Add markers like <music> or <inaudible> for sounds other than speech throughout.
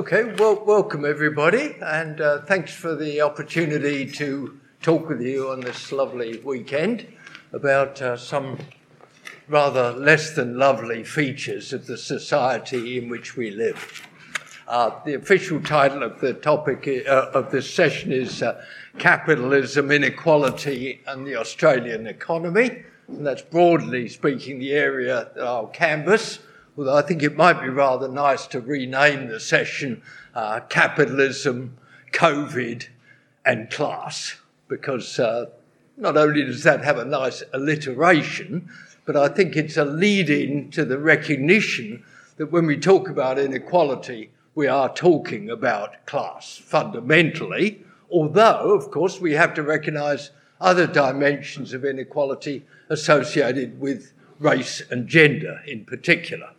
Okay, well, welcome everybody, and uh, thanks for the opportunity to talk with you on this lovely weekend about uh, some rather less than lovely features of the society in which we live. Uh, the official title of the topic uh, of this session is uh, Capitalism, Inequality, and the Australian Economy. And that's broadly speaking the area that I'll canvass although I think it might be rather nice to rename the session uh, Capitalism, COVID, and Class, because uh, not only does that have a nice alliteration, but I think it's a lead in to the recognition that when we talk about inequality, we are talking about class fundamentally, although, of course, we have to recognise other dimensions of inequality associated with race and gender in particular.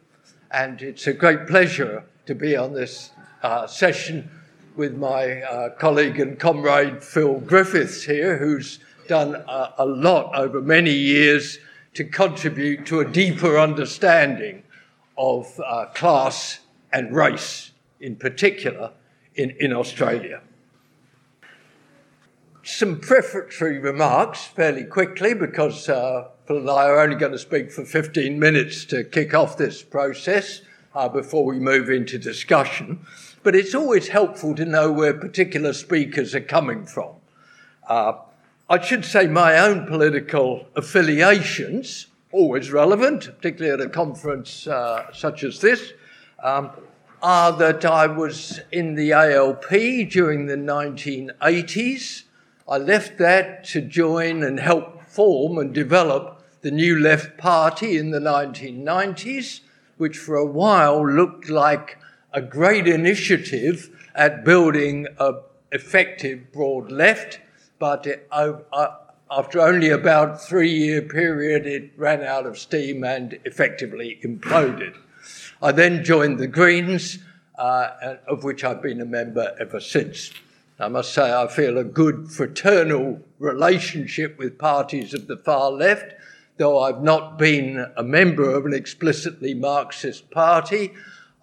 And it's a great pleasure to be on this uh, session with my uh, colleague and comrade Phil Griffiths here, who's done a, a lot over many years to contribute to a deeper understanding of uh, class and race in particular in, in Australia. Some prefatory remarks fairly quickly because uh, And I are only going to speak for 15 minutes to kick off this process uh, before we move into discussion. But it's always helpful to know where particular speakers are coming from. Uh, I should say my own political affiliations, always relevant, particularly at a conference uh, such as this, um, are that I was in the ALP during the 1980s. I left that to join and help form and develop the New Left Party in the 1990s, which for a while looked like a great initiative at building an effective broad left, but it, uh, uh, after only about three year period, it ran out of steam and effectively imploded. I then joined the Greens, uh, of which I've been a member ever since. I must say, I feel a good fraternal relationship with parties of the far left, though I've not been a member of an explicitly Marxist party.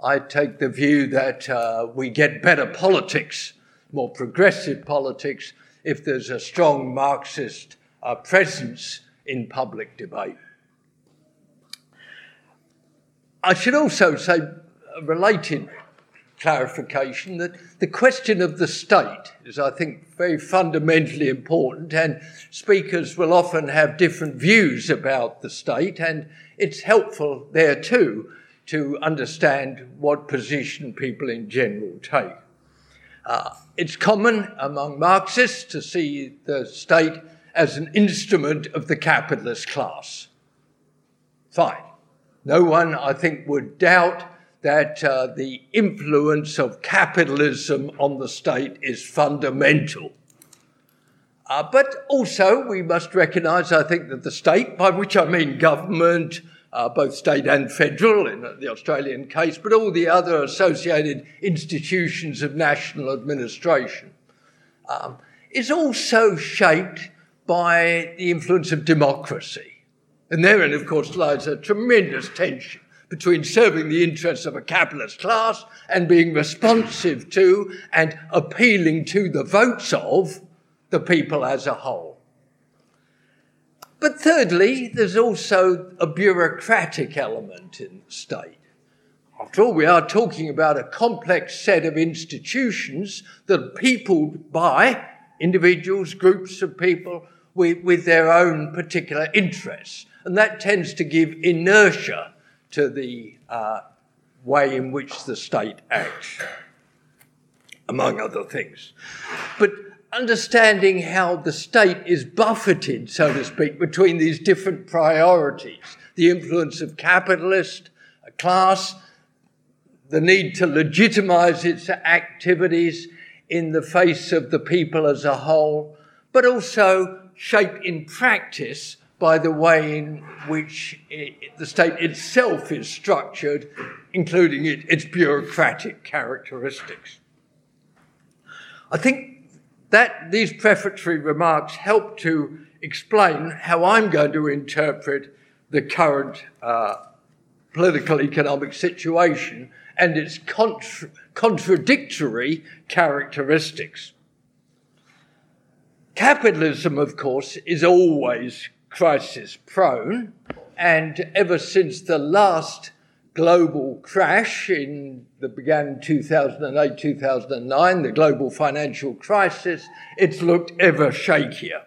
I take the view that uh, we get better politics, more progressive politics, if there's a strong Marxist uh, presence in public debate. I should also say, related clarification that the question of the state is, I think, very fundamentally important, and speakers will often have different views about the state, and it's helpful there too to understand what position people in general take. Uh, it's common among Marxists to see the state as an instrument of the capitalist class. Fine. No one, I think, would doubt that uh, the influence of capitalism on the state is fundamental. Uh, but also, we must recognise, I think, that the state, by which I mean government, uh, both state and federal in the Australian case, but all the other associated institutions of national administration, um, is also shaped by the influence of democracy. And therein, of course, lies a tremendous tension between serving the interests of a capitalist class and being responsive to and appealing to the votes of the people as a whole. But thirdly, there's also a bureaucratic element in the state. After all, we are talking about a complex set of institutions that are peopled by individuals, groups of people with, with their own particular interests. And that tends to give inertia to the uh, way in which the state acts, among other things. But understanding how the state is buffeted, so to speak, between these different priorities the influence of capitalist class, the need to legitimize its activities in the face of the people as a whole, but also shape in practice by the way in which it, the state itself is structured, including it, its bureaucratic characteristics. I think that these prefatory remarks help to explain how I'm going to interpret the current uh, political economic situation and its contra- contradictory characteristics. Capitalism, of course, is always crisis prone, and ever since the last global crash in that began in 2008 2009 the global financial crisis it's looked ever shakier.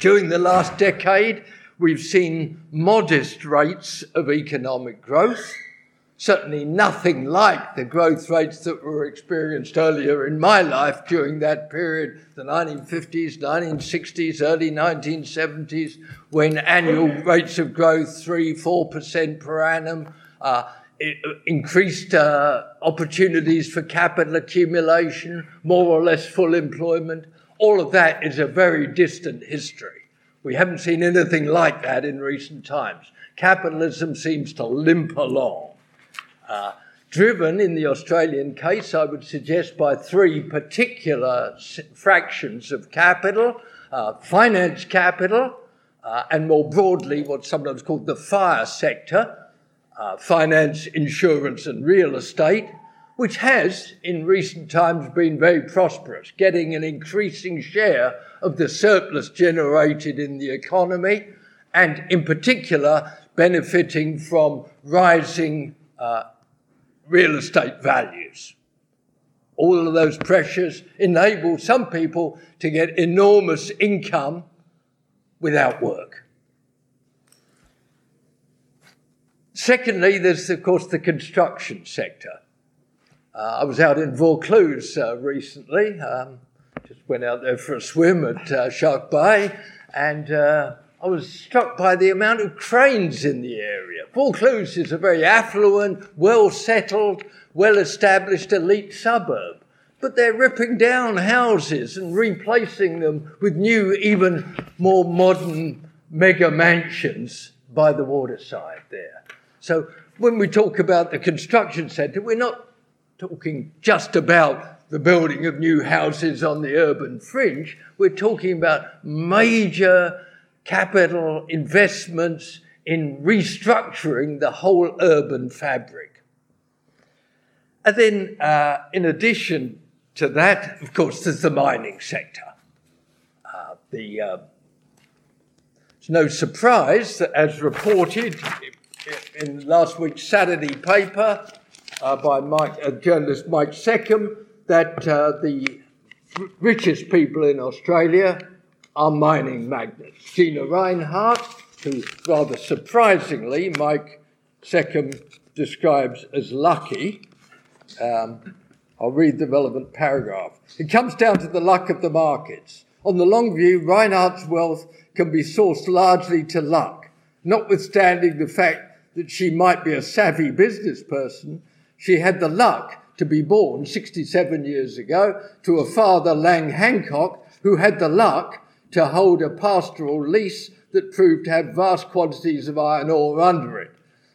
During the last decade we've seen modest rates of economic growth certainly nothing like the growth rates that were experienced earlier in my life during that period, the 1950s, 1960s, early 1970s, when annual rates of growth, 3 4% per annum, uh, increased uh, opportunities for capital accumulation, more or less full employment. All of that is a very distant history. We haven't seen anything like that in recent times. Capitalism seems to limp along. Uh, driven in the Australian case, I would suggest, by three particular fractions of capital uh, finance capital, uh, and more broadly, what's sometimes called the fire sector uh, finance, insurance, and real estate, which has in recent times been very prosperous, getting an increasing share of the surplus generated in the economy, and in particular, benefiting from rising uh, real estate values. All of those pressures enable some people to get enormous income without work. Secondly, there's, of course, the construction sector. Uh, I was out in Vaucluse uh, recently, um, just went out there for a swim at uh, Shark Bay, and uh, I was struck by the amount of cranes in the area. Vaucluse is a very affluent, well settled, well established elite suburb. But they're ripping down houses and replacing them with new, even more modern mega mansions by the waterside there. So when we talk about the construction centre, we're not talking just about the building of new houses on the urban fringe. We're talking about major capital investments in restructuring the whole urban fabric. And then, uh, in addition to that, of course, there's the mining sector. Uh, the, uh, it's no surprise that, as reported in last week's Saturday paper uh, by Mike, uh, journalist Mike Seccombe, that uh, the richest people in Australia are mining magnates. Gina Rinehart, who rather surprisingly Mike Seccombe describes as lucky. Um, I'll read the relevant paragraph. It comes down to the luck of the markets. On the long view, Rinehart's wealth can be sourced largely to luck, notwithstanding the fact that she might be a savvy business person. She had the luck to be born 67 years ago to a father, Lang Hancock, who had the luck to hold a pastoral lease that proved to have vast quantities of iron ore under it.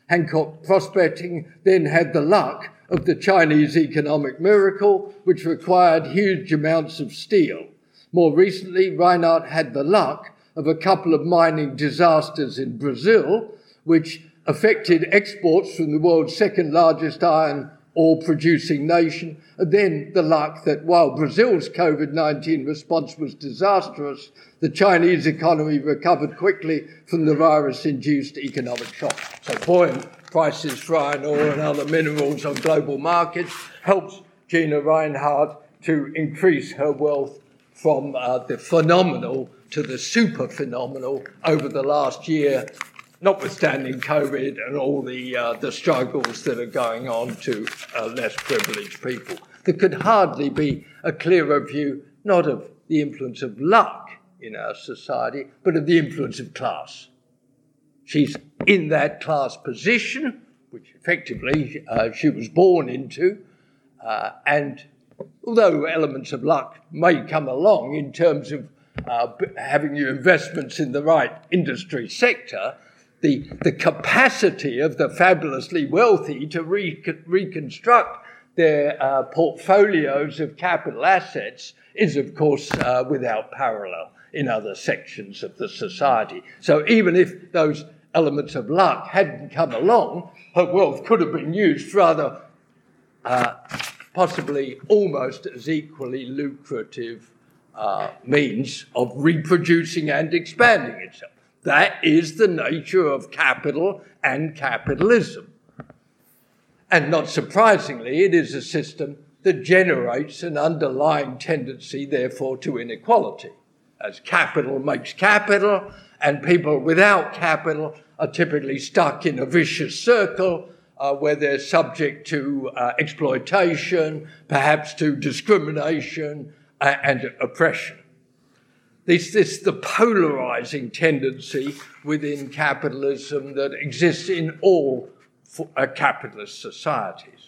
Hancock Prospecting then had the luck of the Chinese economic miracle, which required huge amounts of steel. More recently, Rinehart had the luck of a couple of mining disasters in Brazil, which affected exports from the world's second largest iron ore producing nation. And then the luck that while Brazil's COVID 19 response was disastrous, the Chinese economy recovered quickly from the virus induced economic shock. So, buoyant prices for iron ore and other minerals on global markets helps Gina Rinehart to increase her wealth from uh, the phenomenal to the super phenomenal over the last year, notwithstanding COVID and all the, uh, the struggles that are going on to uh, less privileged people. There could hardly be a clearer view, not of the influence of luck in our society, but of the influence of class. She's in that class position, which effectively uh, she was born into, uh, and although elements of luck may come along in terms of uh, having your investments in the right industry sector, the, the capacity of the fabulously wealthy to re- reconstruct their uh, portfolios of capital assets is, of course, uh, without parallel in other sections of the society. So even if those elements of luck hadn't come along, her wealth could have been used for other, uh, possibly almost as equally lucrative uh, means of reproducing and expanding itself. That is the nature of capital and capitalism. And not surprisingly, it is a system that generates an underlying tendency, therefore, to inequality. As capital makes capital, and people without capital are typically stuck in a vicious circle uh, where they're subject to uh, exploitation, perhaps to discrimination uh, and oppression. This is the polarizing tendency within capitalism that exists in all uh, capitalist societies.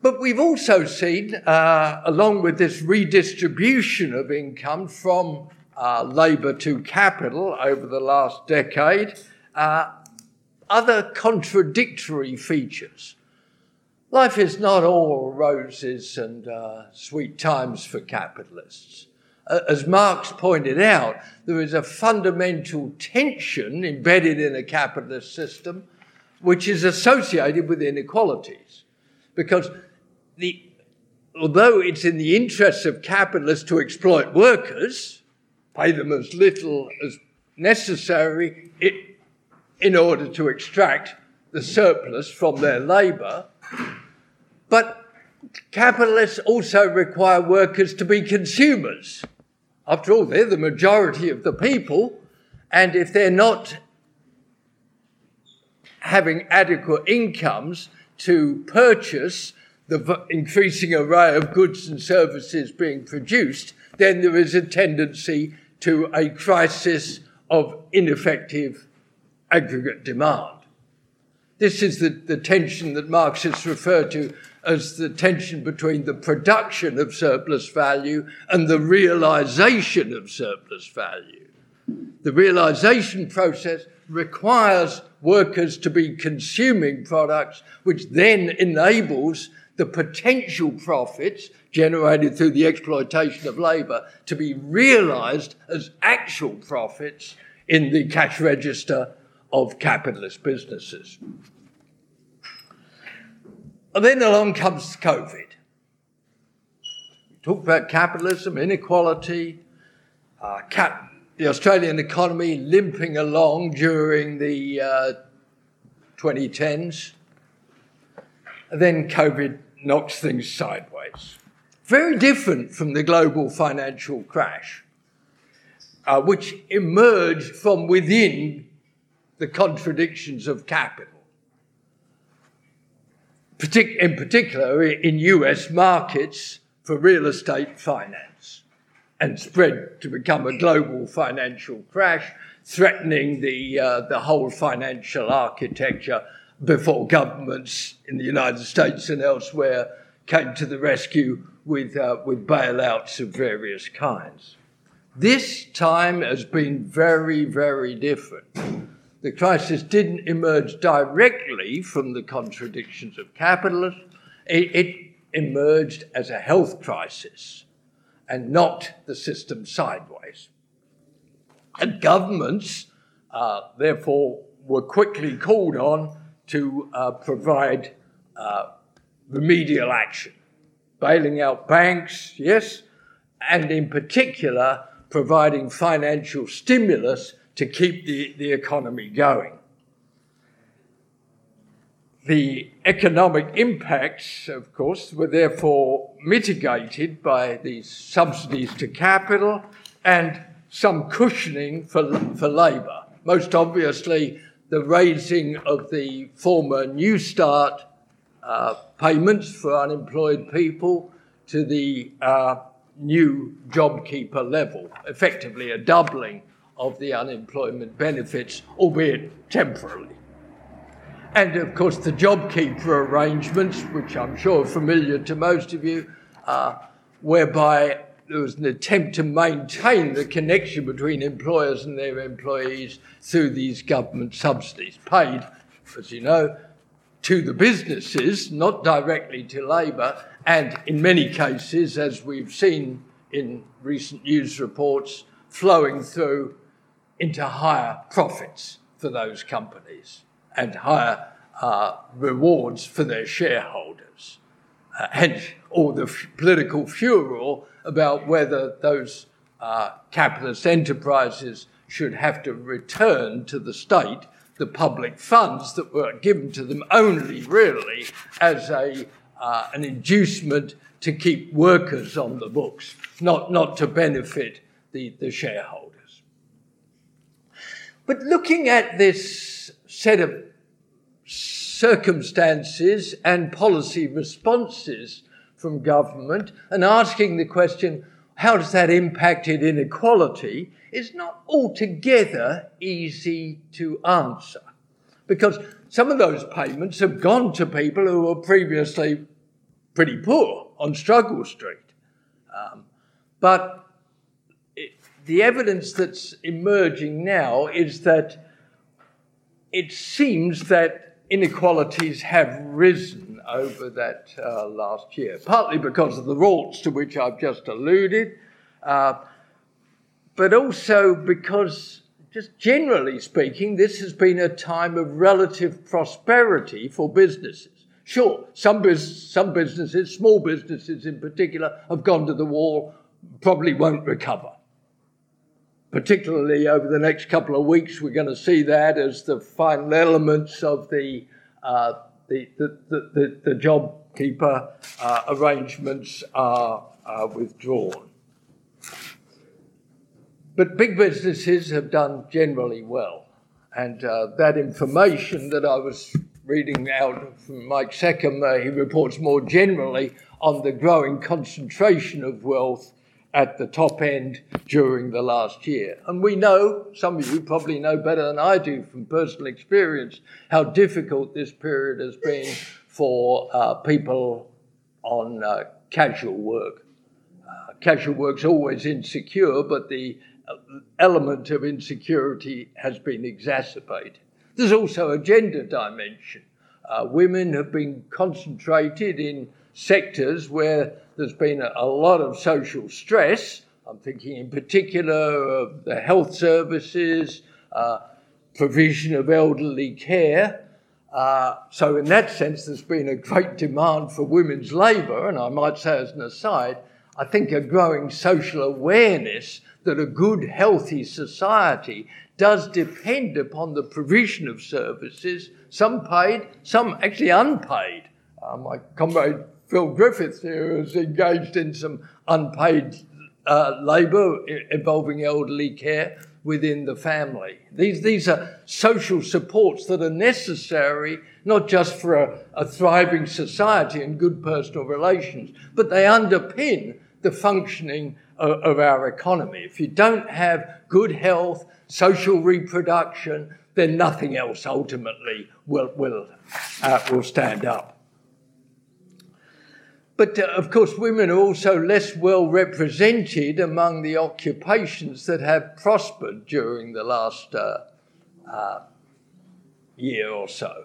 But we've also seen, uh, along with this redistribution of income from uh, labour to capital over the last decade, uh, other contradictory features. Life is not all roses and uh, sweet times for capitalists. As Marx pointed out, there is a fundamental tension embedded in a capitalist system which is associated with inequalities. Because the, although it's in the interests of capitalists to exploit workers, pay them as little as necessary in order to extract the surplus from their labour. But capitalists also require workers to be consumers. After all, they're the majority of the people, and if they're not having adequate incomes to purchase the increasing array of goods and services being produced, then there is a tendency to a crisis of ineffective aggregate demand. This is the, the tension that Marxists refer to as the tension between the production of surplus value and the realization of surplus value. The realization process requires workers to be consuming products, which then enables the potential profits generated through the exploitation of labour to be realised as actual profits in the cash register of capitalist businesses. And then along comes COVID. We talk about capitalism, inequality, uh, cap- the Australian economy limping along during the uh, 2010s. And then COVID knocks things sideways. Very different from the global financial crash, uh, which emerged from within the contradictions of capital. Partic- in particular, in US markets for real estate finance, and spread to become a global financial crash, threatening the, uh, the whole financial architecture before governments in the United States and elsewhere came to the rescue with, uh, with bailouts of various kinds. This time has been very, very different. The crisis didn't emerge directly from the contradictions of capitalism, it, it emerged as a health crisis and not the system sideways. And governments, uh, therefore, were quickly called on to uh, provide uh, remedial action, bailing out banks, yes, and in particular, providing financial stimulus to keep the, the economy going. The economic impacts, of course, were therefore mitigated by these subsidies to capital and some cushioning for, for labour. Most obviously, the raising of the former Newstart uh, payments for unemployed people to the uh, new JobKeeper level, effectively a doubling of the unemployment benefits, albeit temporarily. And of course, the JobKeeper arrangements, which I'm sure are familiar to most of you, uh, whereby there was an attempt to maintain the connection between employers and their employees through these government subsidies, paid, as you know, to the businesses, not directly to labour, and in many cases, as we've seen in recent news reports, flowing through into higher profits for those companies and higher uh, rewards for their shareholders. Uh, hence, all the f- political furor about whether those uh, capitalist enterprises should have to return to the state the public funds that were given to them only really as a, uh, an inducement to keep workers on the books, not, not to benefit the, the shareholders. But looking at this set of circumstances and policy responses from government and asking the question, how does that impact inequality, is not altogether easy to answer. Because some of those payments have gone to people who were previously pretty poor on Struggle Street. Um, but the evidence that's emerging now is that it seems that inequalities have risen over that uh, last year, partly because of the rorts to which I've just alluded, uh, but also because, just generally speaking, this has been a time of relative prosperity for businesses. Sure, some, bus- some businesses, small businesses in particular, have gone to the wall, probably won't recover. Particularly over the next couple of weeks, we're going to see that as the final elements of the, uh, the, the, the, the, JobKeeper uh, arrangements are, withdrawn. But big businesses have done generally well. And uh, that information that I was reading out from Mike uh, he reports more generally on the growing concentration of wealth at the top end during the last year. And we know, some of you probably know better than I do from personal experience, how difficult this period has been for uh, people on uh, casual work. Uh, casual work's always insecure, but the element of insecurity has been exacerbated. There's also a gender dimension. Uh, women have been concentrated in sectors where there's been a, a, lot of social stress. I'm thinking in particular of the health services, uh, provision of elderly care. Uh, so, in that sense, there's been a great demand for women's labour, and I might say as an aside, I think a growing social awareness that a good, healthy society does depend upon the provision of services, some paid, some actually unpaid. Uh, my comrade Phil Griffith here is engaged in some unpaid uh, labour involving elderly care within the family. These, these are social supports that are necessary not just for a, a thriving society and good personal relations, but they underpin the functioning of, of our economy. If you don't have good health, social reproduction, then nothing else ultimately will, will, uh, will stand up. But uh, of course, women are also less well represented among the occupations that have prospered during the last uh, uh, year or so.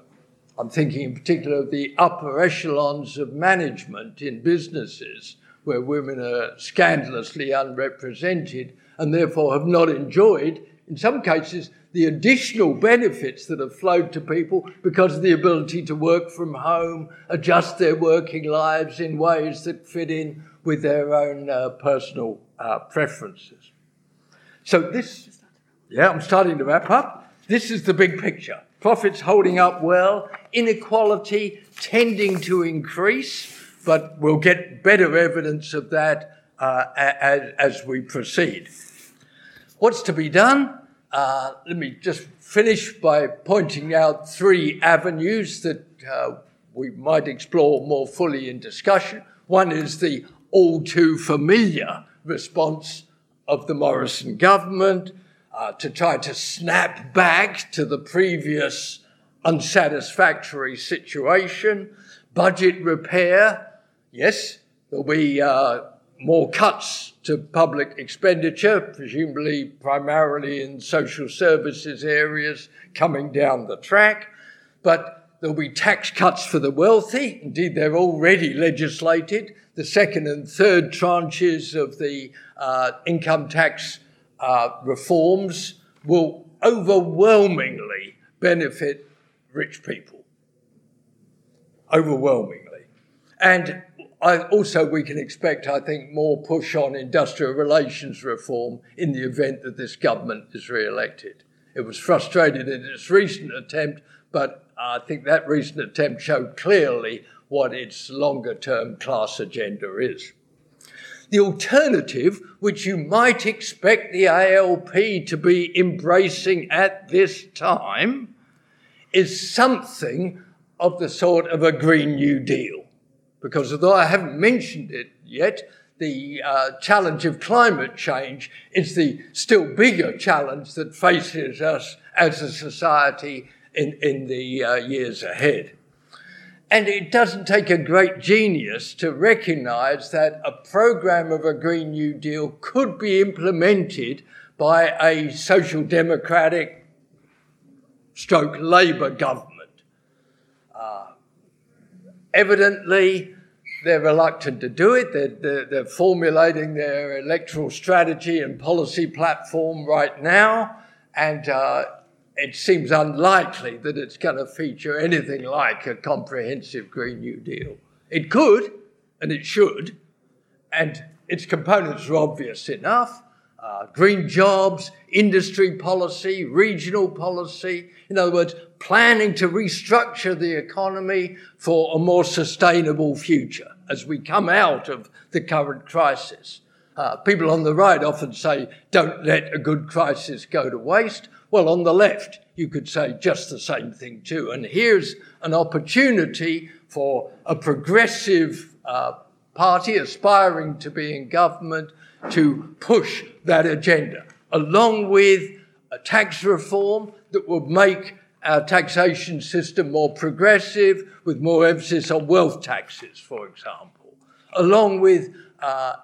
I'm thinking in particular of the upper echelons of management in businesses where women are scandalously unrepresented and therefore have not enjoyed, in some cases, the additional benefits that have flowed to people because of the ability to work from home, adjust their working lives in ways that fit in with their own uh, personal uh, preferences. So, this, yeah, I'm starting to wrap up. This is the big picture. Profits holding up well, inequality tending to increase but we'll get better evidence of that uh, as, as, we proceed. What's to be done? Uh, let me just finish by pointing out three avenues that uh, we might explore more fully in discussion. One is the all too familiar response of the Morrison government uh, to try to snap back to the previous unsatisfactory situation, budget repair, Yes, there'll be uh, more cuts to public expenditure, presumably primarily in social services areas coming down the track, but there'll be tax cuts for the wealthy. Indeed, they're already legislated. The second and third tranches of the uh, income tax uh, reforms will overwhelmingly benefit rich people. Overwhelmingly. And I, also, we can expect, I think, more push on industrial relations reform in the event that this government is re elected. It was frustrated in its recent attempt, but I think that recent attempt showed clearly what its longer term class agenda is. The alternative, which you might expect the ALP to be embracing at this time, is something of the sort of a Green New Deal. Because although I haven't mentioned it yet, the uh, challenge of climate change is the still bigger challenge that faces us as a society in, in the uh, years ahead. And it doesn't take a great genius to recognize that a program of a Green New Deal could be implemented by a social democratic stroke Labour government. Uh, evidently, they're reluctant to do it. They're, they're, they're, formulating their electoral strategy and policy platform right now. And uh, it seems unlikely that it's going to feature anything like a comprehensive Green New Deal. It could, and it should, and its components are obvious enough. Uh, green jobs, industry policy, regional policy. In other words, planning to restructure the economy for a more sustainable future as we come out of the current crisis. Uh, people on the right often say, don't let a good crisis go to waste. Well, on the left, you could say just the same thing too. And here's an opportunity for a progressive uh, party aspiring to be in government to push that agenda, along with a tax reform that would make our taxation system more progressive, with more emphasis on wealth taxes, for example, along with uh,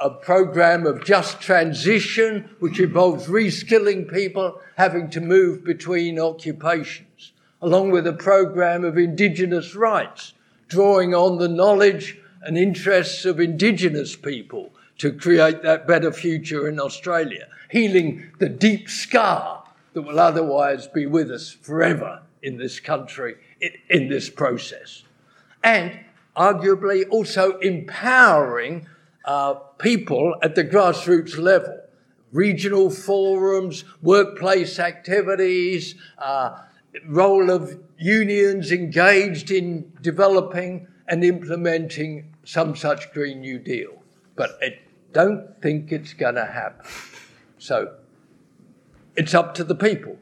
a program of just transition, which involves reskilling people having to move between occupations, along with a program of Indigenous rights, drawing on the knowledge and interests of Indigenous people to create that better future in Australia, healing the deep scar that will otherwise be with us forever in this country, in, this process. And arguably also empowering uh, people at the grassroots level, regional forums, workplace activities, uh, role of unions engaged in developing and implementing some such Green New Deal. But I don't think it's going to happen. So it's up to the people.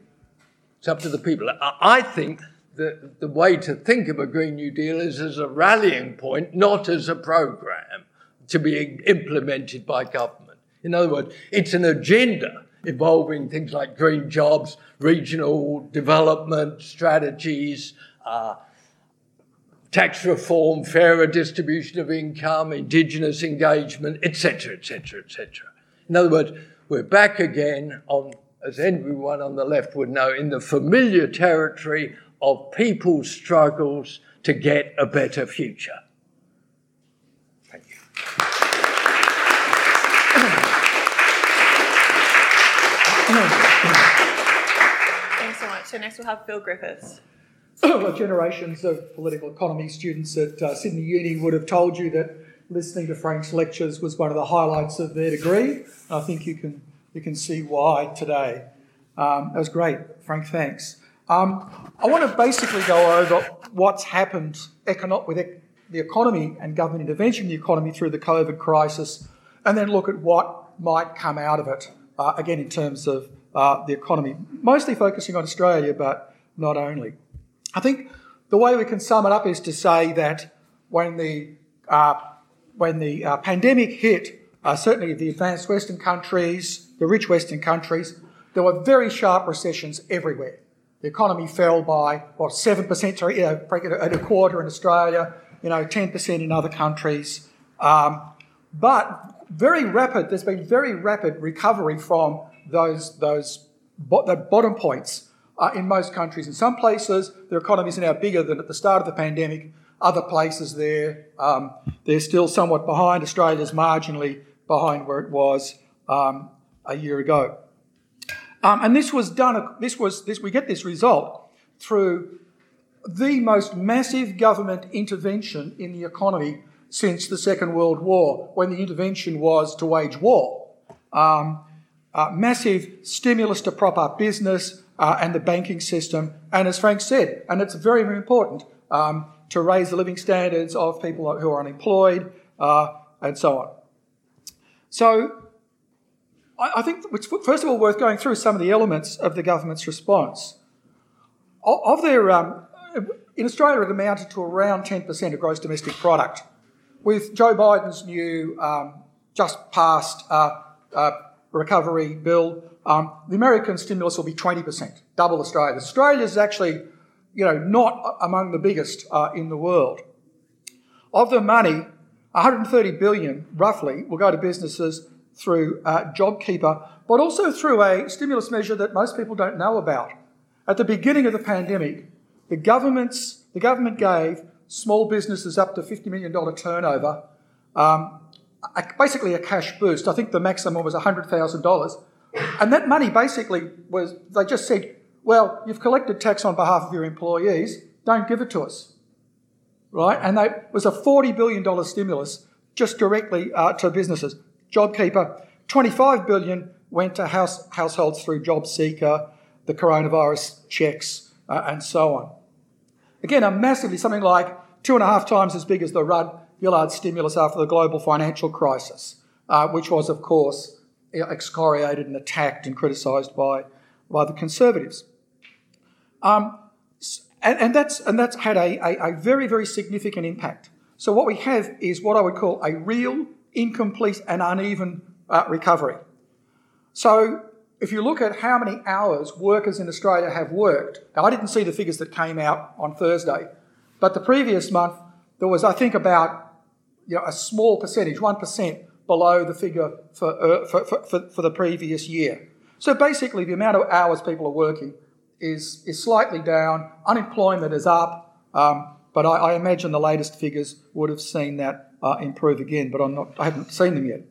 It's up to the people. I think that the way to think of a Green New Deal is as a rallying point, not as a program to be implemented by government. In other words, it's an agenda involving things like green jobs, regional development strategies, uh, tax reform, fairer distribution of income, indigenous engagement, etc., etc., etc. In other words, we're back again on, as everyone on the left would know, in the familiar territory of people's struggles to get a better future. Thank you. Thanks so much. So next we'll have Phil Griffiths. well, generations of political economy students at uh, Sydney Uni would have told you that listening to Frank's lectures was one of the highlights of their degree. I think you can you can see why today. Um, that was great, Frank. Thanks. Um, I want to basically go over what's happened econo- with the economy and government intervention in the economy through the COVID crisis, and then look at what might come out of it, uh, again, in terms of uh, the economy, mostly focusing on Australia, but not only. I think the way we can sum it up is to say that when the, uh, when the uh, pandemic hit, uh, certainly the advanced Western countries, the rich Western countries, there were very sharp recessions everywhere. The economy fell by, what, 7%, sorry, you know, at a quarter in Australia, you know, 10% in other countries. Um, but very rapid, there's been very rapid recovery from those, those bo- bottom points uh, in most countries. In some places, their economies are now bigger than at the start of the pandemic. Other places, they're, um, they're still somewhat behind. Australia's marginally behind where it was um, a year ago. Um, and this was done, this was, this, we get this result through the most massive government intervention in the economy since the Second World War, when the intervention was to wage war. Um, uh, massive stimulus to prop up business uh, and the banking system, and as Frank said, and it's very, very important, um, to raise the living standards of people who are unemployed uh, and so on. So, I, think it's first of all worth going through some of the elements of the government's response. Of, their, um, in Australia, it amounted to around 10% of gross domestic product. With Joe Biden's new, um, just passed uh, uh, recovery bill, um, the American stimulus will be 20%, double Australia's. Australia is actually, you know, not among the biggest uh, in the world. Of the money, 130 billion, roughly, will go to businesses through uh, JobKeeper, but also through a stimulus measure that most people don't know about. At the beginning of the pandemic, the, government's, the government gave small businesses up to $50 million turnover um, a, basically a cash boost. I think the maximum was $100,000. And that money basically was, they just said, well, you've collected tax on behalf of your employees, don't give it to us. Right? And that was a $40 billion stimulus just directly uh, to businesses. JobKeeper, 25 billion went to house, households through JobSeeker, the coronavirus checks, uh, and so on. Again, a massively, something like two and a half times as big as the Rudd Gillard stimulus after the global financial crisis, uh, which was, of course, excoriated and attacked and criticised by, by the Conservatives. Um, and, and, that's, and that's had a, a, a very, very significant impact. So, what we have is what I would call a real, incomplete, and uneven uh, recovery. So, if you look at how many hours workers in Australia have worked, now I didn't see the figures that came out on Thursday, but the previous month there was, I think, about you know, a small percentage, 1% below the figure for, uh, for, for, for, the previous year. So basically, the amount of hours people are working is, is slightly down, unemployment is up, um, but I, I, imagine the latest figures would have seen that uh, improve again, but I'm not, I haven't seen them yet.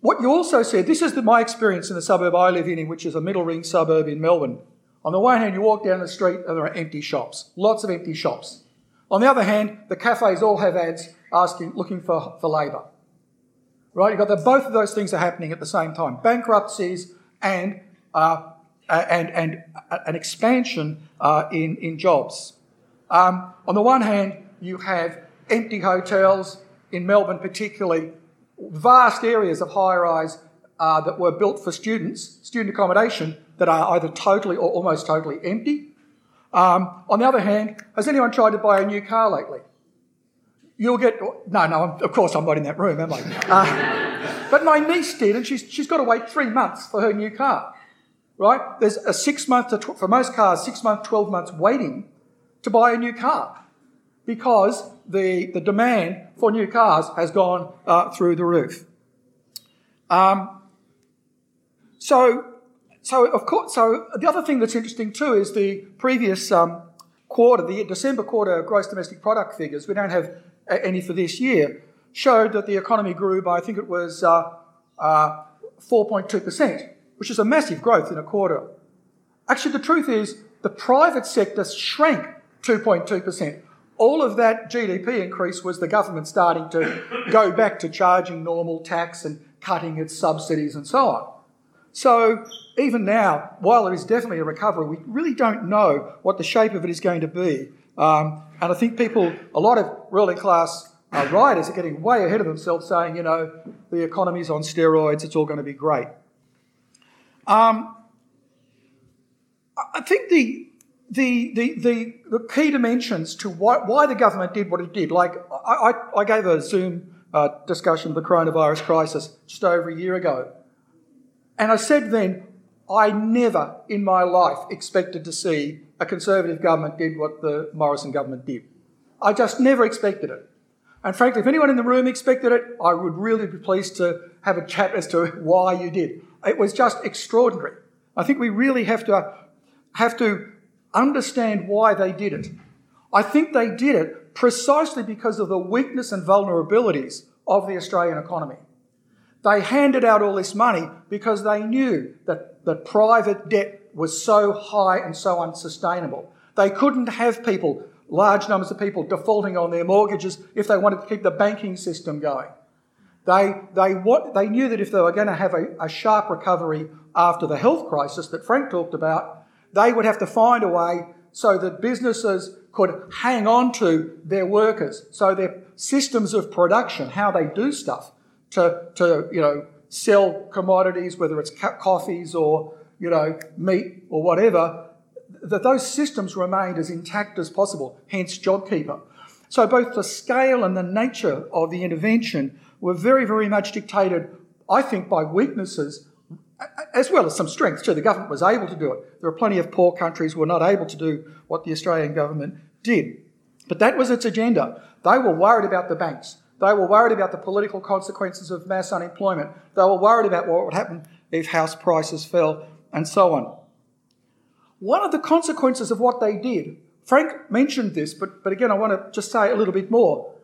What you also said, this is the, my experience in the suburb I live in, which is a middle ring suburb in Melbourne. On the one hand, you walk down the street and there are empty shops, lots of empty shops. On the other hand, the cafes all have ads asking, looking for, for labour. Right? You've got that both of those things are happening at the same time bankruptcies and, uh, and, and an expansion uh, in, in jobs. Um, on the one hand, you have empty hotels in Melbourne, particularly vast areas of high rise uh, that were built for students, student accommodation, that are either totally or almost totally empty. Um, on the other hand, has anyone tried to buy a new car lately? You'll get, no, no, of course I'm not in that room, am I? <laughs> Uh, but my niece did, and she's, she's got to wait three months for her new car, right? There's a six month, to tw- for most cars, six month, 12 months waiting to buy a new car because the, the demand for new cars has gone uh, through the roof. Um, so so, of course, so the other thing that's interesting too is the previous um, quarter, the December quarter gross domestic product figures, we don't have any for this year, showed that the economy grew by, I think it was uh, uh, 4.2%, which is a massive growth in a quarter. Actually, the truth is the private sector shrank 2.2%. All of that GDP increase was the government starting to <coughs> go back to charging normal tax and cutting its subsidies and so on. So even now, while there is definitely a recovery, we really don't know what the shape of it is going to be. Um, and I think people, a lot of ruling class uh, riders are getting way ahead of themselves saying, you know, the economy's on steroids, it's all going to be great. Um, I think the, the, the, the, the, key dimensions to why, why the government did what it did, like I, I, I gave a Zoom uh, discussion of the coronavirus crisis just over a year ago. And I said then, I never in my life expected to see a Conservative government did what the Morrison government did. I just never expected it. And frankly, if anyone in the room expected it, I would really be pleased to have a chat as to why you did. It was just extraordinary. I think we really have to have to understand why they did it. I think they did it precisely because of the weakness and vulnerabilities of the Australian economy. They handed out all this money because they knew that that private debt was so high and so unsustainable. They couldn't have people, large numbers of people, defaulting on their mortgages if they wanted to keep the banking system going. They, they, what, they knew that if they were going to have a, a sharp recovery after the health crisis that Frank talked about, they would have to find a way so that businesses could hang on to their workers, so their systems of production, how they do stuff, to, to you know, sell commodities, whether it's coffees or you know, meat or whatever, that those systems remained as intact as possible, hence JobKeeper. So both the scale and the nature of the intervention were very, very much dictated, I think, by weaknesses as well as some strength. too. The government was able to do it. There are plenty of poor countries who were not able to do what the Australian government did. But that was its agenda. They were worried about the banks. They were worried about the political consequences of mass unemployment. They were worried about what would happen if house prices fell and so on. One of the consequences of what they did, Frank mentioned this, but, but again, I want to just say a little bit more.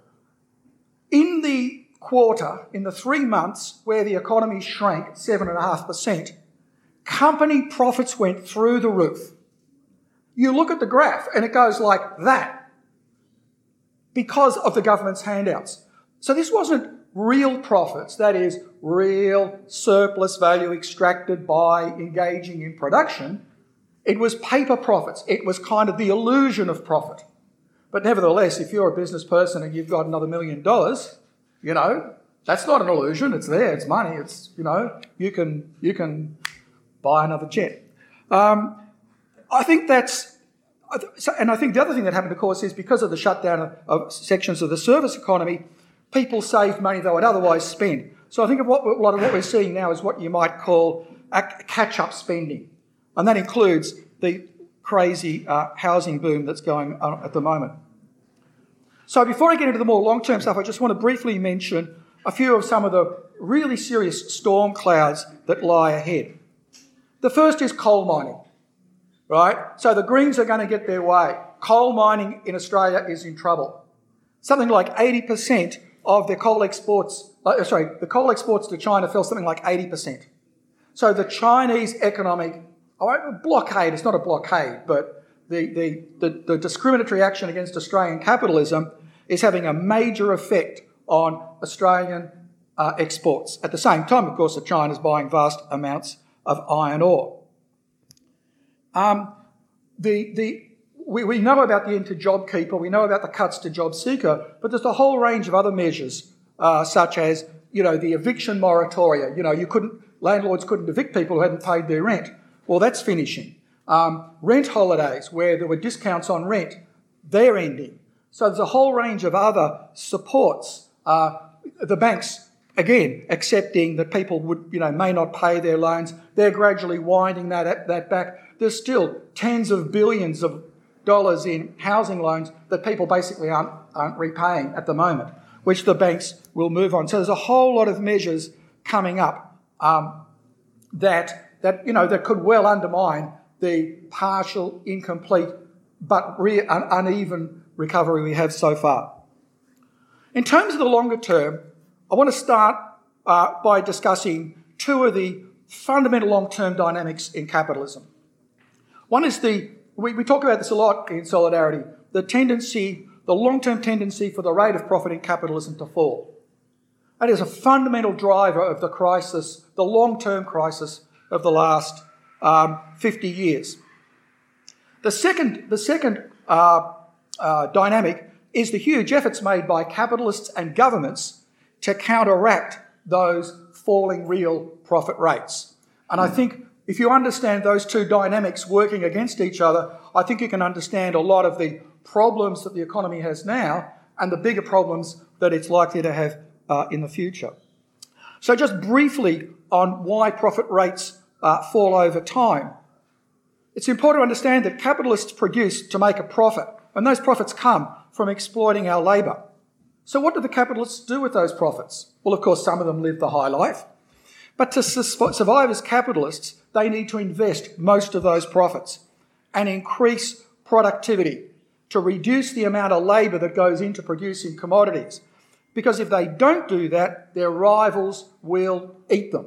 In the quarter, in the three months where the economy shrank 7.5%, company profits went through the roof. You look at the graph and it goes like that because of the government's handouts. So this wasn't real profits, that is, real surplus value extracted by engaging in production. It was paper profits. It was kind of the illusion of profit. But nevertheless, if you're a business person and you've got another million dollars, you know, that's not an illusion. It's there. It's money. It's, you know, you can, you can buy another jet. Um, I think that's, and I think the other thing that happened, of course, is because of the shutdown of, sections of the service economy, people saved money they would otherwise spend. So I think of what, a lot of what we're seeing now is what you might call catch up spending. And that includes the crazy uh, housing boom that's going on at the moment. So before I get into the more long term stuff, I just want to briefly mention a few of some of the really serious storm clouds that lie ahead. The first is coal mining, right? So the Greens are going to get their way. Coal mining in Australia is in trouble. Something like 80% of the coal exports, uh, sorry, the coal exports to China fell something like 80%. So the Chinese economic oh, blockade, it's not a blockade, but the, the, the, the discriminatory action against Australian capitalism is having a major effect on Australian uh, exports. At the same time, of course, that China's buying vast amounts of iron ore. Um, the, the, we, we know about the end to JobKeeper, we know about the cuts to JobSeeker, but there's a whole range of other measures, uh, such as you know the eviction moratoria. You know, you couldn't landlords couldn't evict people who hadn't paid their rent. Well, that's finishing. Um, rent holidays, where there were discounts on rent, they're ending. So there's a whole range of other supports. Uh, the banks, again, accepting that people would, you know, may not pay their loans. They're gradually winding that, that back. There's still tens of billions of dollars in housing loans that people basically aren't, aren't repaying at the moment, which the banks will move on. So there's a whole lot of measures coming up um, that, that, you know, that could well undermine the partial, incomplete, but re- un- uneven recovery we have so far. In terms of the longer term, I want to start uh, by discussing two of the fundamental long term dynamics in capitalism. One is the we, we talk about this a lot in solidarity the tendency, the long term tendency for the rate of profit in capitalism to fall. That is a fundamental driver of the crisis, the long term crisis of the last um, 50 years. The second, the second uh, uh, dynamic is the huge efforts made by capitalists and governments to counteract those falling real profit rates. And I think if you understand those two dynamics working against each other, I think you can understand a lot of the problems that the economy has now and the bigger problems that it's likely to have uh, in the future. So, just briefly on why profit rates uh, fall over time. It's important to understand that capitalists produce to make a profit, and those profits come from exploiting our labour. So, what do the capitalists do with those profits? Well, of course, some of them live the high life. But to survive as capitalists, they need to invest most of those profits and increase productivity to reduce the amount of labour that goes into producing commodities. Because if they don't do that, their rivals will eat them.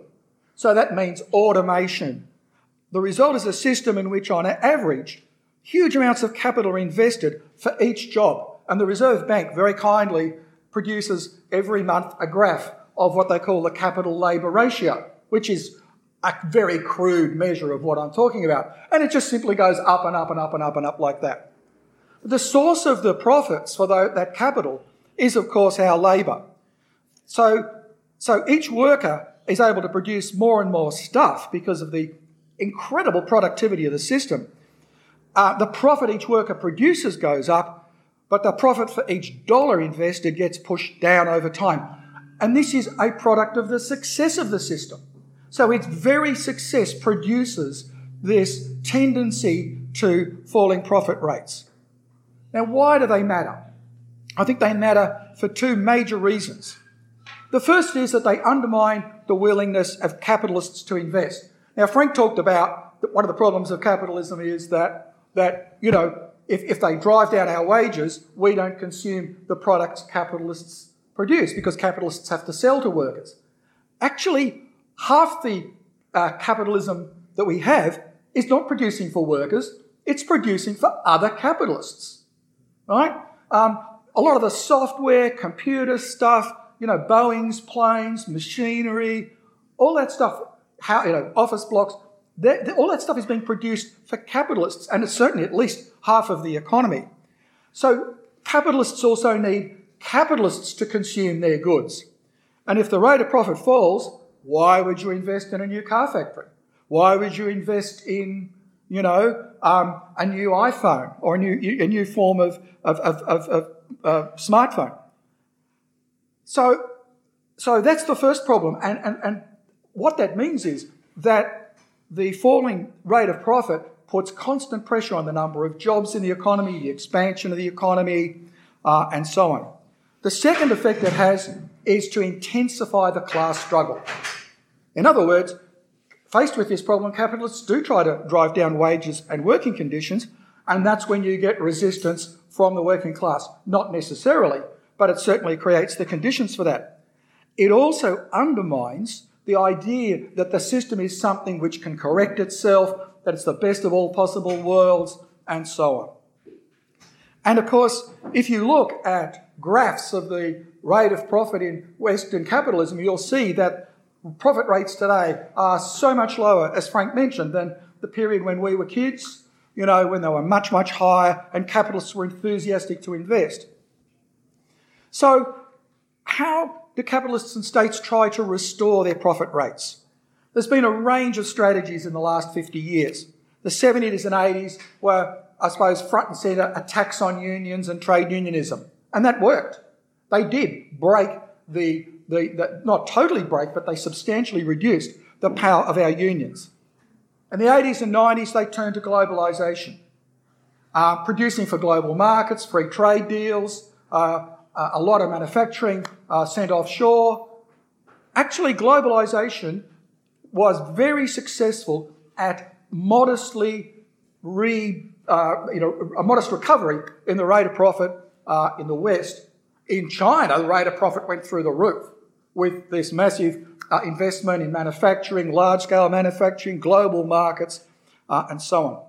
So that means automation, The result is a system in which, on average, huge amounts of capital are invested for each job. And the Reserve Bank very kindly produces every month a graph of what they call the capital labour ratio, which is a very crude measure of what I'm talking about. And it just simply goes up and up and up and up and up like that. The source of the profits for that capital is, of course, our labour. So, so each worker is able to produce more and more stuff because of the incredible productivity of the system. Uh, the profit each worker produces goes up, but the profit for each dollar invested gets pushed down over time. And this is a product of the success of the system. So its very success produces this tendency to falling profit rates. Now, why do they matter? I think they matter for two major reasons. The first is that they undermine the willingness of capitalists to invest. Now, Frank talked about that one of the problems of capitalism is that, that you know, if, if they drive down our wages, we don't consume the products capitalists produce because capitalists have to sell to workers. Actually, half the uh, capitalism that we have is not producing for workers, it's producing for other capitalists, right? Um, a lot of the software, computer stuff, you know, Boeing's planes, machinery, all that stuff, how, you know, office blocks, all that stuff is being produced for capitalists, and it's certainly at least half of the economy. So capitalists also need capitalists to consume their goods. And if the rate of profit falls, why would you invest in a new car factory? Why would you invest in, you know, um, a new iPhone or a new, a new form of, of, of, of, of uh, smartphone? So, so that's the first problem. And, and, and what that means is that the falling rate of profit puts constant pressure on the number of jobs in the economy, the expansion of the economy, uh, and so on. The second effect it has is to intensify the class struggle. In other words, faced with this problem, capitalists do try to drive down wages and working conditions, and that's when you get resistance from the working class. Not necessarily, but it certainly creates the conditions for that. It also undermines the idea that the system is something which can correct itself, that it's the best of all possible worlds, and so on. And of course, if you look at graphs of the rate of profit in Western capitalism, you'll see that profit rates today are so much lower, as Frank mentioned, than the period when we were kids, you know, when they were much, much higher and capitalists were enthusiastic to invest. So, how do capitalists and states try to restore their profit rates? There's been a range of strategies in the last 50 years. The 70s and 80s were, I suppose, front and centre attacks on unions and trade unionism. And that worked. They did break the, the, the, not totally break, but they substantially reduced the power of our unions. In the 80s and 90s, they turned to globalisation, uh, producing for global markets, free trade deals, uh, uh, a lot of manufacturing uh, sent offshore. Actually, globalisation was very successful at modestly re, uh, you know, a modest recovery in the rate of profit uh, in the West. In China, the rate of profit went through the roof with this massive uh, investment in manufacturing, large scale manufacturing, global markets, uh, and so on.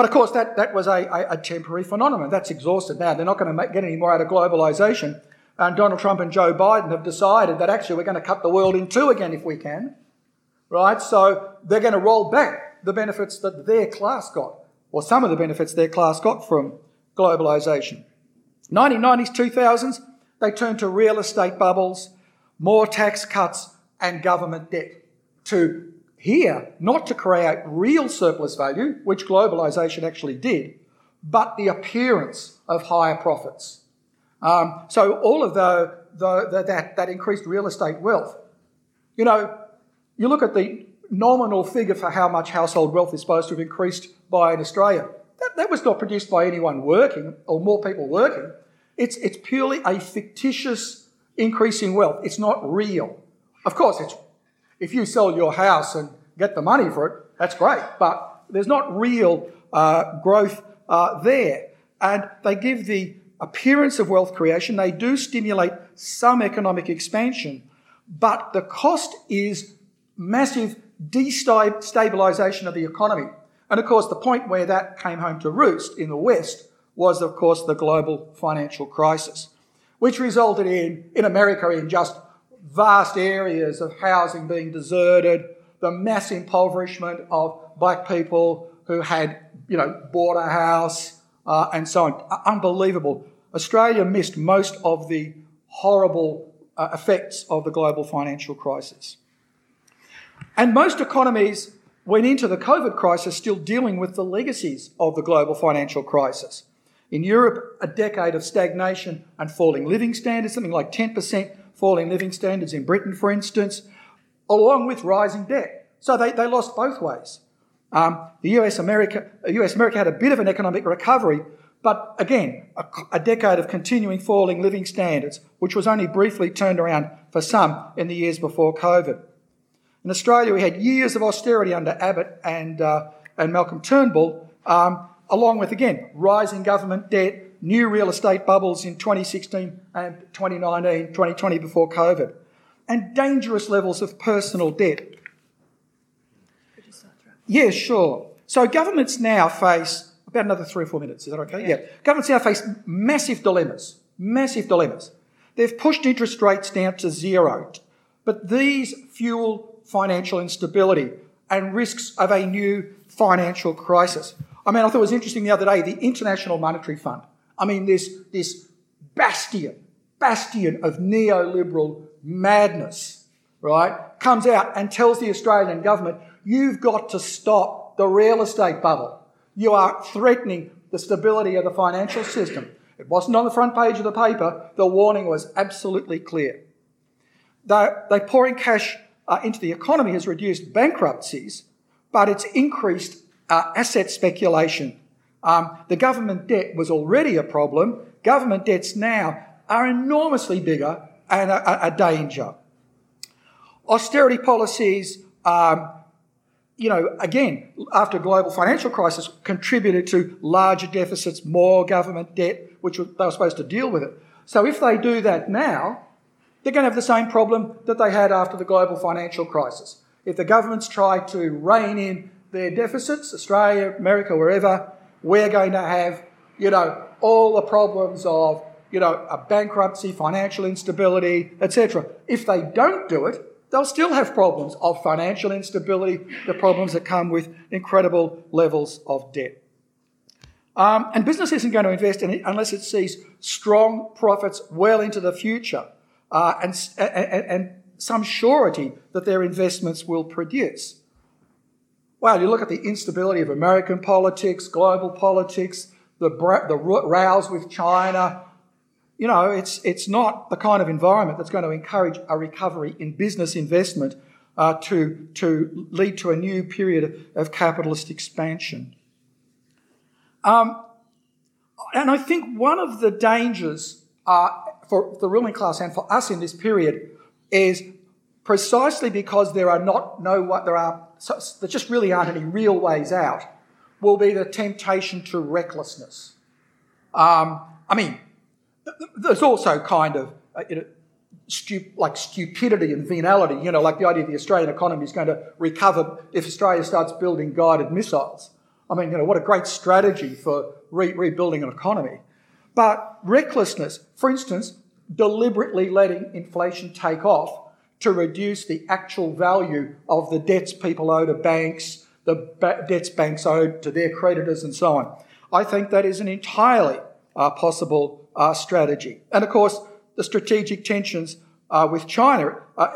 But of course, that, that was a, a, a temporary phenomenon. That's exhausted now. They're not going to get any more out of globalisation. And Donald Trump and Joe Biden have decided that actually we're going to cut the world in two again if we can. Right? So they're going to roll back the benefits that their class got, or some of the benefits their class got from globalisation. 1990s, 2000s, they turned to real estate bubbles, more tax cuts, and government debt to here not to create real surplus value, which globalisation actually did, but the appearance of higher profits. Um, so all of the, the, the, that, that increased real estate wealth. You know, you look at the nominal figure for how much household wealth is supposed to have increased by in Australia. That, that was not produced by anyone working or more people working. It's, it's purely a fictitious increase in wealth. It's not real. Of course, it's, if you sell your house and get the money for it, that's great, but there's not real uh, growth uh, there. And they give the appearance of wealth creation, they do stimulate some economic expansion, but the cost is massive destabilisation of the economy. And of course, the point where that came home to roost in the West was, of course, the global financial crisis, which resulted in, in America, in just vast areas of housing being deserted, the mass impoverishment of black people who had, you know, bought a house uh, and so on. Unbelievable. Australia missed most of the horrible uh, effects of the global financial crisis. And most economies went into the COVID crisis still dealing with the legacies of the global financial crisis. In Europe, a decade of stagnation and falling living standards, something like 10% falling living standards in Britain, for instance, along with rising debt. So they, they lost both ways. Um, the US America, US America had a bit of an economic recovery, but again, a, a, decade of continuing falling living standards, which was only briefly turned around for some in the years before COVID. In Australia, we had years of austerity under Abbott and, uh, and Malcolm Turnbull, um, along with, again, rising government debt, new real estate bubbles in 2016 and 2019, 2020 before COVID, and dangerous levels of personal debt. Yeah, sure. So governments now face about another three or four minutes. Is that okay? Yeah. yeah. Governments now face massive dilemmas. Massive dilemmas. They've pushed interest rates down to zero, but these fuel financial instability and risks of a new financial crisis. I mean, I thought it was interesting the other day, the International Monetary Fund. I mean, this, this bastion, bastion of neoliberal madness, right, comes out and tells the Australian government, you've got to stop the real estate bubble. You are threatening the stability of the financial system. It wasn't on the front page of the paper. The warning was absolutely clear. They're, they're pouring cash uh, into the economy has reduced bankruptcies, but it's increased uh, asset speculation. Um, the government debt was already a problem. Government debts now are enormously bigger and a, a danger. Austerity policies um, you know, again, after global financial crisis, contributed to larger deficits, more government debt, which they were supposed to deal with it. So if they do that now, they're going to have the same problem that they had after the global financial crisis. If the governments try to rein in their deficits, Australia, America, wherever, we're going to have, you know, all the problems of, you know, a bankruptcy, financial instability, etc. If they don't do it, they'll still have problems of financial instability, the problems that come with incredible levels of debt. Um, and business isn't going to invest in it unless it sees strong profits well into the future uh, and, and, and some surety that their investments will produce. Well, you look at the instability of American politics, global politics, the, the rows with China, you know, it's, it's not the kind of environment that's going to encourage a recovery in business investment uh, to, to lead to a new period of capitalist expansion. Um, and I think one of the dangers uh, for the ruling class and for us in this period is precisely because there are not no there are there just really aren't any real ways out will be the temptation to recklessness. Um, I mean, there's also kind of uh, you know, stu- like stupidity and venality, you know, like the idea the Australian economy is going to recover if Australia starts building guided missiles. I mean, you know, what a great strategy for re- rebuilding an economy. But recklessness, for instance, deliberately letting inflation take off to reduce the actual value of the debts people owe to banks, the ba- debts banks owe to their creditors, and so on. I think that is an entirely uh, possible uh, strategy. And of course, the strategic tensions uh, with China, uh,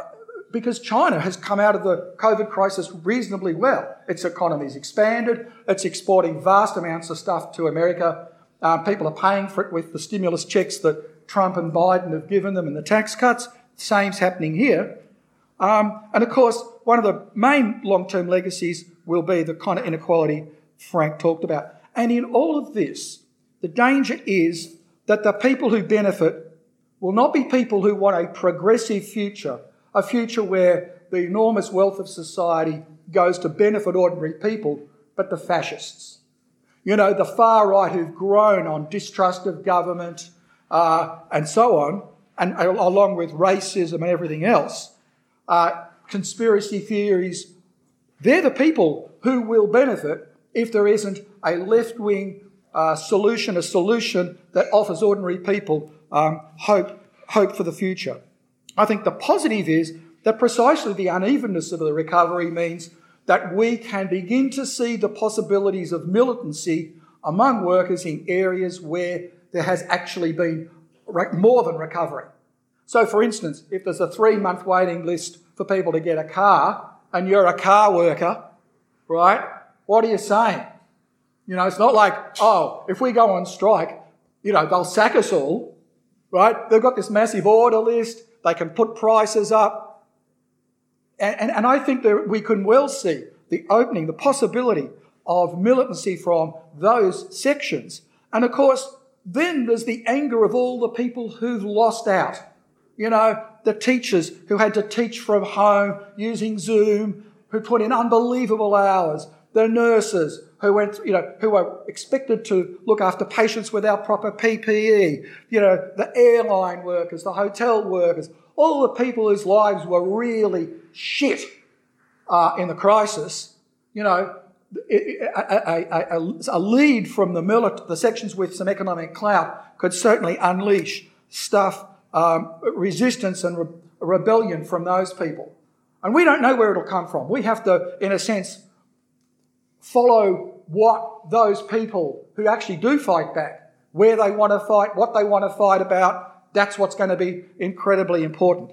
because China has come out of the COVID crisis reasonably well. Its economy's expanded, it's exporting vast amounts of stuff to America. Uh, people are paying for it with the stimulus checks that Trump and Biden have given them and the tax cuts. Same's happening here. Um, and of course, one of the main long term legacies will be the kind of inequality Frank talked about. And in all of this, the danger is that the people who benefit will not be people who want a progressive future, a future where the enormous wealth of society goes to benefit ordinary people, but the fascists. You know, the far right who've grown on distrust of government uh, and so on, and along with racism and everything else. Uh, conspiracy theories, They're the people who will benefit if there isn't a left wing uh, solution, a solution that offers ordinary people um, hope, hope for the future. I think the positive is that precisely the unevenness of the recovery means that we can begin to see the possibilities of militancy among workers in areas where there has actually been more than recovery. So, for instance, if there's a three month waiting list for people to get a car and you're a car worker, right, what are you saying? You know, it's not like, oh, if we go on strike, you know, they'll sack us all, right? They've got this massive order list, they can put prices up. And, and, and I think that we can well see the opening, the possibility of militancy from those sections. And of course, then there's the anger of all the people who've lost out. You know, the teachers who had to teach from home using Zoom, who put in unbelievable hours, the nurses who went, you know, who were expected to look after patients without proper PPE, you know, the airline workers, the hotel workers, all the people whose lives were really shit uh, in the crisis, you know, a, lead from the, milit- the sections with some economic clout could certainly unleash stuff, um, resistance and re- rebellion from those people. And we don't know where it'll come from. We have to, in a sense, follow what those people who actually do fight back, where they want to fight, what they want to fight about, that's what's going to be incredibly important.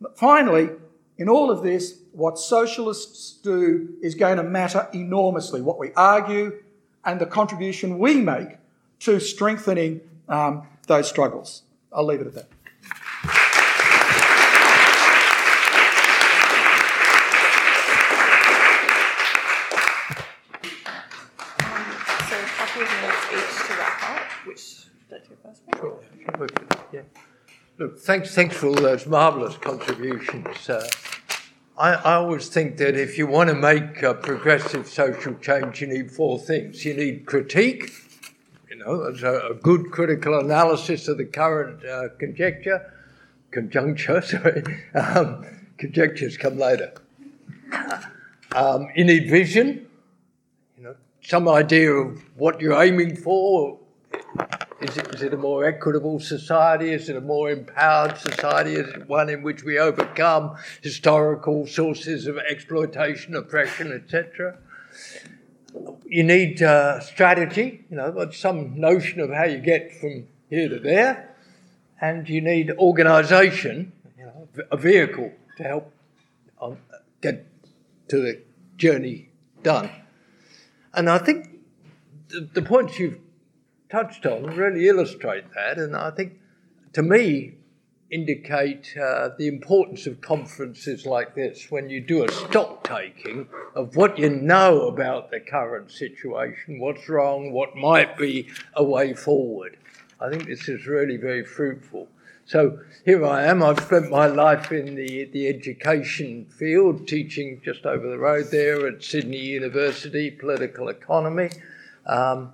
But finally, in all of this, what socialists do is going to matter enormously. What we argue and the contribution we make to strengthening um, those struggles. I'll leave it at that. so a couple of minutes each to wrap up, which don't you first? Sure. Yeah. Look, thanks, thanks for all those marvellous contributions. Uh, I, I, always think that if you want to make a progressive social change, you need four things. You need critique, you know, a, a good critical analysis of the current uh, conjecture, conjuncture, <laughs> sorry. Um, conjectures come later. <laughs> Um, you need vision, you know, some idea of what you're aiming for, is it, is it a more equitable society? Is it a more empowered society? Is it one in which we overcome historical sources of exploitation, oppression, etc.? You need uh, strategy, you know, some notion of how you get from here to there, and you need organisation, you know, a vehicle to help um, get to the journey done. And I think the, the points you've touched on really illustrate that, and I think to me indicate uh, the importance of conferences like this when you do a stock taking of what you know about the current situation, what's wrong, what might be a way forward. I think this is really very fruitful. So here I am. I've spent my life in the, the education field, teaching just over the road there at Sydney University, political economy. Um,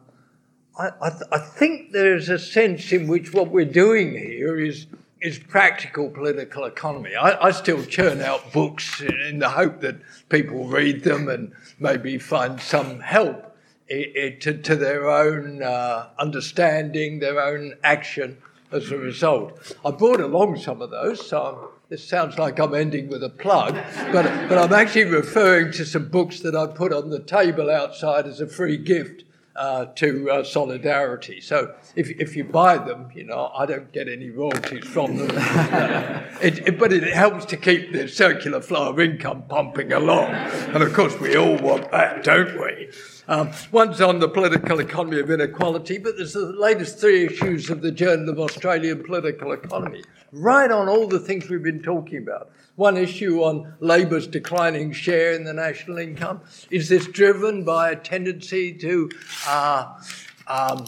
I, I, th- I think there's a sense in which what we're doing here is is practical political economy. I, I, still churn out books in the hope that people read them and maybe find some help to, to, their own uh, understanding, their own action as a result. I brought along some of those, so I'm, this sounds like I'm ending with a plug, but, but I'm actually referring to some books that I put on the table outside as a free gift uh, to uh, Solidarity. So if, if you buy them, you know, I don't get any royalties from them. <laughs> it, it, but it helps to keep the circular flow of income pumping along. And of course, we all want that, don't we? Um, one's on the political economy of inequality, but there's the latest three issues of the Journal of Australian Political Economy, right on all the things we've been talking about one issue on labour's declining share in the national income? Is this driven by a tendency to uh, um,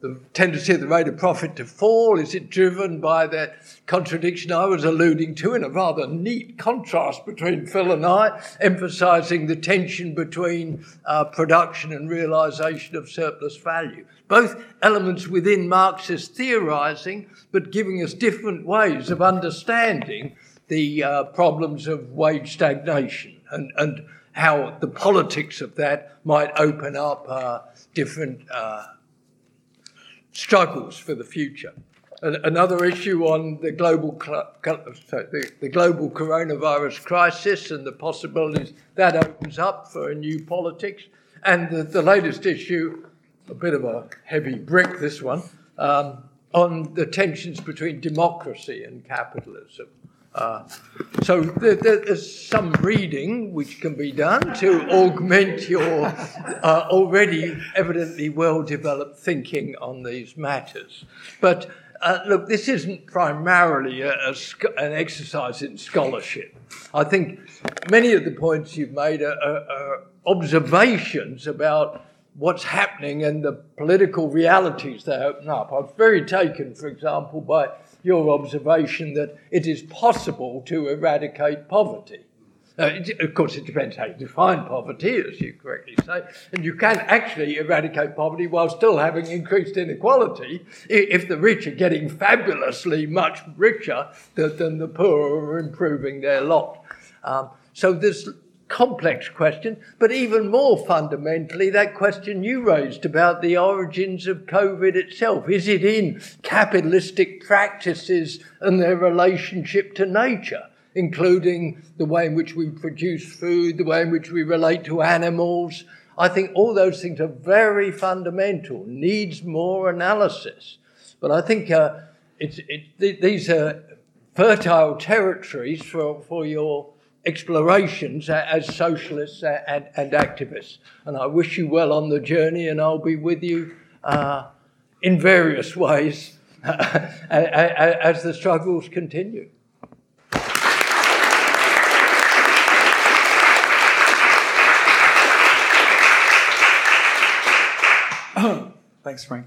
the tendency of the rate of profit to fall? Is it driven by that contradiction I was alluding to in a rather neat contrast between Phil and I, emphasising the tension between uh, production and realisation of surplus value? Both elements within Marxist theorising, but giving us different ways of understanding the uh, problems of wage stagnation and, and how the politics of that might open up uh, different uh, struggles for the future. Another issue on the global, the, the global coronavirus crisis and the possibilities that opens up for a new politics. And the, the latest issue, a bit of a heavy brick, this one, um, on the tensions between democracy and capitalism. Uh, so there, there's some reading which can be done to augment your uh, already evidently well developed thinking on these matters. But uh, look, this isn't primarily a, a, an exercise in scholarship. I think many of the points you've made are, are, are observations about what's happening and the political realities that open up. I was very taken, for example, by your observation that it is possible to eradicate poverty. Uh, it, of course, it depends how you define poverty, as you correctly say, and you can actually eradicate poverty while still having increased inequality if the rich are getting fabulously much richer than the poor are improving their lot. Um, so there's complex question, but even more fundamentally, that question you raised about the origins of COVID itself. Is it in capitalistic practices and their relationship to nature, including the way in which we produce food, the way in which we relate to animals? I think all those things are very fundamental, needs more analysis. But I think uh, it's, it, these are fertile territories for, for your explorations as socialists and, and, activists. And I wish you well on the journey, and I'll be with you uh, in various ways <laughs> as the struggles continue. <coughs> Thanks, Frank.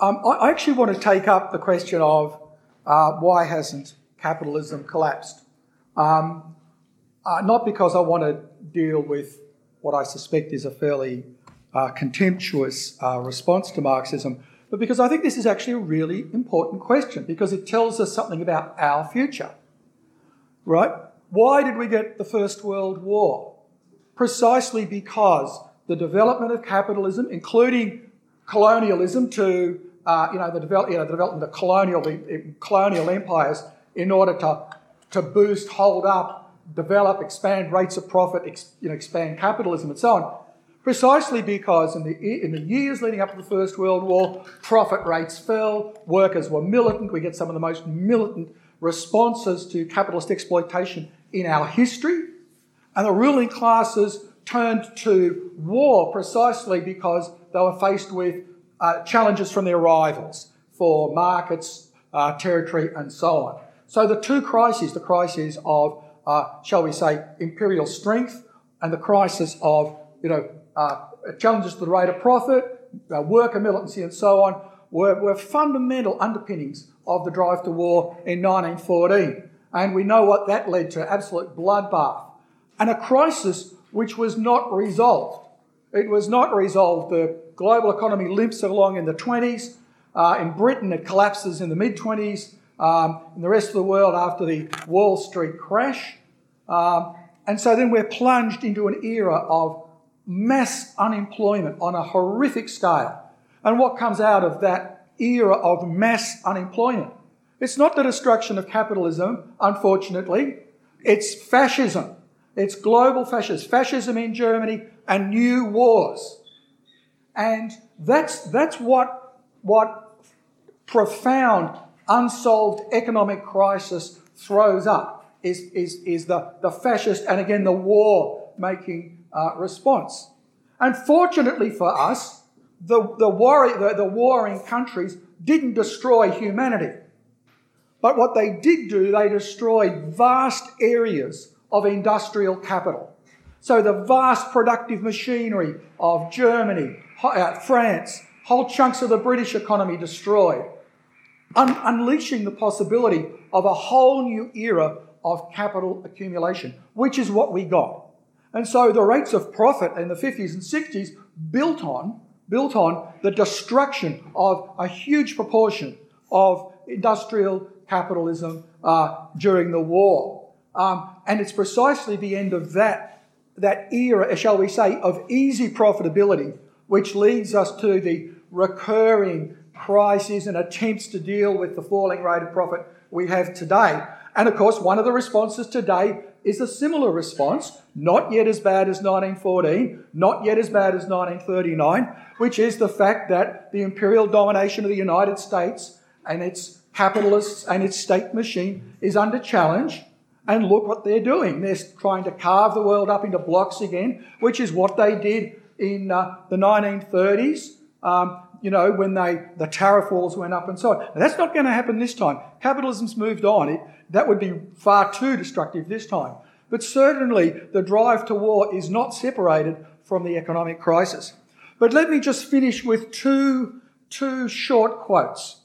Um, I actually want to take up the question of uh, why hasn't capitalism collapsed? Um, uh, not because I want to deal with what I suspect is a fairly uh, contemptuous uh, response to Marxism, but because I think this is actually a really important question because it tells us something about our future. Right? Why did we get the First World War? Precisely because the development of capitalism, including colonialism to uh, you know, the, develop, you know, the development of colonial, the, colonial empires in order to, to boost, hold up develop, expand rates of profit, ex, you know, expand capitalism, and so on. Precisely because in the, in the years leading up to the First World War, profit rates fell, workers were militant. We get some of the most militant responses to capitalist exploitation in our history. And the ruling classes turned to war precisely because they were faced with uh, challenges from their rivals for markets, uh, territory, and so on. So the two crises, the crisis of uh, shall we say, imperial strength and the crisis of, you know, uh, challenges to the rate of profit, uh, worker militancy, and so on, were, were fundamental underpinnings of the drive to war in 1914. And we know what that led to absolute bloodbath. And a crisis which was not resolved. It was not resolved. The global economy limps along in the 20s. Uh, in Britain, it collapses in the mid 20s um, in the rest of the world after the Wall Street crash. Um, and so then we're plunged into an era of mass unemployment on a horrific scale. And what comes out of that era of mass unemployment? It's not the destruction of capitalism, unfortunately. It's fascism. It's global fascism, fascism in Germany and new wars. And that's, that's what, what profound unsolved economic crisis throws up is, is, is the, the fascist and again the war making uh, response. Unfortunately for us, the, the, war, the, the warring countries didn't destroy humanity. But what they did do, they destroyed vast areas of industrial capital. So the vast productive machinery of Germany, uh, France, whole chunks of the British economy destroyed un- unleashing the possibility of a whole new era of capital accumulation, which is what we got. And so the rates of profit in the 50s and 60s built on, built on the destruction of a huge proportion of industrial capitalism uh, during the war. Um, and it's precisely the end of that that era, shall we say, of easy profitability, which leads us to the recurring crises and attempts to deal with the falling rate of profit we have today. And of course, one of the responses today is a similar response, not yet as bad as 1914, not yet as bad as 1939, which is the fact that the imperial domination of the United States and its capitalists and its state machine is under challenge. And look what they're doing. They're trying to carve the world up into blocks again, which is what they did in uh, the 1930s. Um, you know, when they the tariff walls went up and so on. Now, that's not going to happen this time. Capitalism's moved on. It, that would be far too destructive this time. But certainly, the drive to war is not separated from the economic crisis. But let me just finish with two, two short quotes.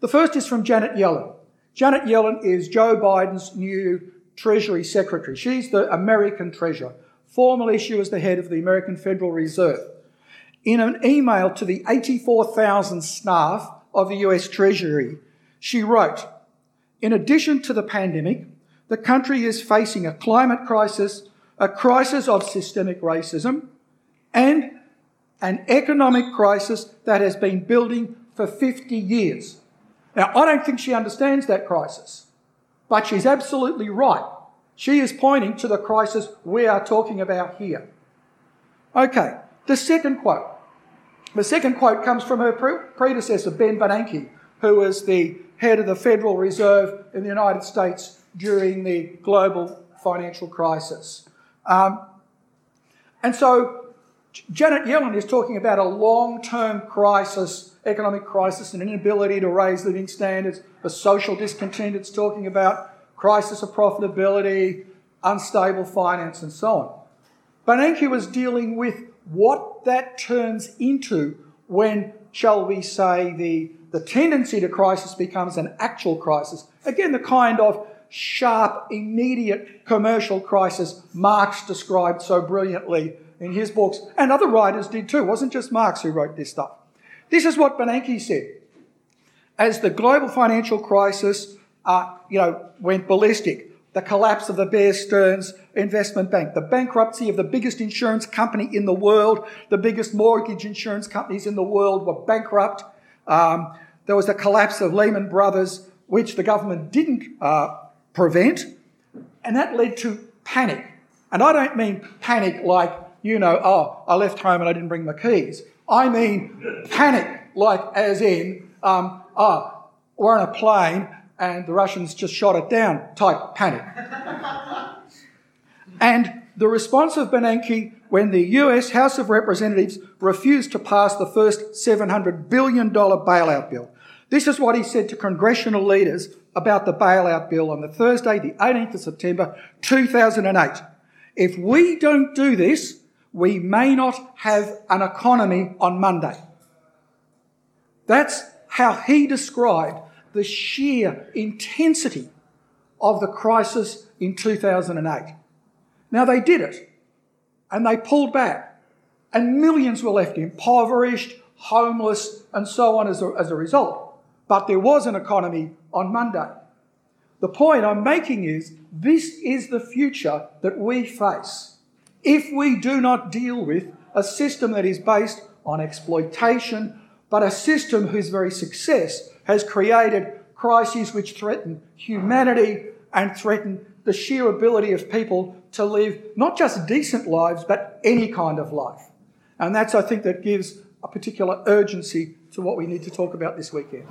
The first is from Janet Yellen. Janet Yellen is Joe Biden's new Treasury Secretary. She's the American Treasurer. Formerly, she was the head of the American Federal Reserve. In an email to the 84,000 staff of the US Treasury, she wrote, In addition to the pandemic, the country is facing a climate crisis, a crisis of systemic racism, and an economic crisis that has been building for 50 years. Now, I don't think she understands that crisis, but she's absolutely right. She is pointing to the crisis we are talking about here. Okay, the second quote. The second quote comes from her predecessor, Ben Bernanke, who was the head of the Federal Reserve in the United States during the global financial crisis. Um, and so Janet Yellen is talking about a long term crisis, economic crisis, and inability to raise living standards, a social discontent. It's talking about crisis of profitability, unstable finance, and so on. Bernanke was dealing with what that turns into when, shall we say, the, the tendency to crisis becomes an actual crisis. Again, the kind of sharp, immediate commercial crisis Marx described so brilliantly in his books, and other writers did too. It wasn't just Marx who wrote this stuff. This is what Bernanke said. As the global financial crisis, uh, you know, went ballistic, the collapse of the Bear Stearns Investment Bank, the bankruptcy of the biggest insurance company in the world, the biggest mortgage insurance companies in the world were bankrupt. Um, there was the collapse of Lehman Brothers, which the government didn't uh, prevent, and that led to panic. And I don't mean panic like, you know, oh, I left home and I didn't bring my keys. I mean panic like, as in, um, oh, we're on a plane and the Russians just shot it down type panic. <laughs> and the response of Bernanke when the US House of Representatives refused to pass the first $700 billion bailout bill. This is what he said to congressional leaders about the bailout bill on the Thursday, the 18th of September 2008. If we don't do this, we may not have an economy on Monday. That's how he described the sheer intensity of the crisis in 2008. Now, they did it, and they pulled back, and millions were left impoverished, homeless, and so on as a, as a result. But there was an economy on Monday. The point I'm making is this is the future that we face if we do not deal with a system that is based on exploitation, but a system whose very success has created crises which threaten humanity and threaten the sheer ability of people to live not just decent lives, but any kind of life. And that's, I think, that gives a particular urgency to what we need to talk about this weekend.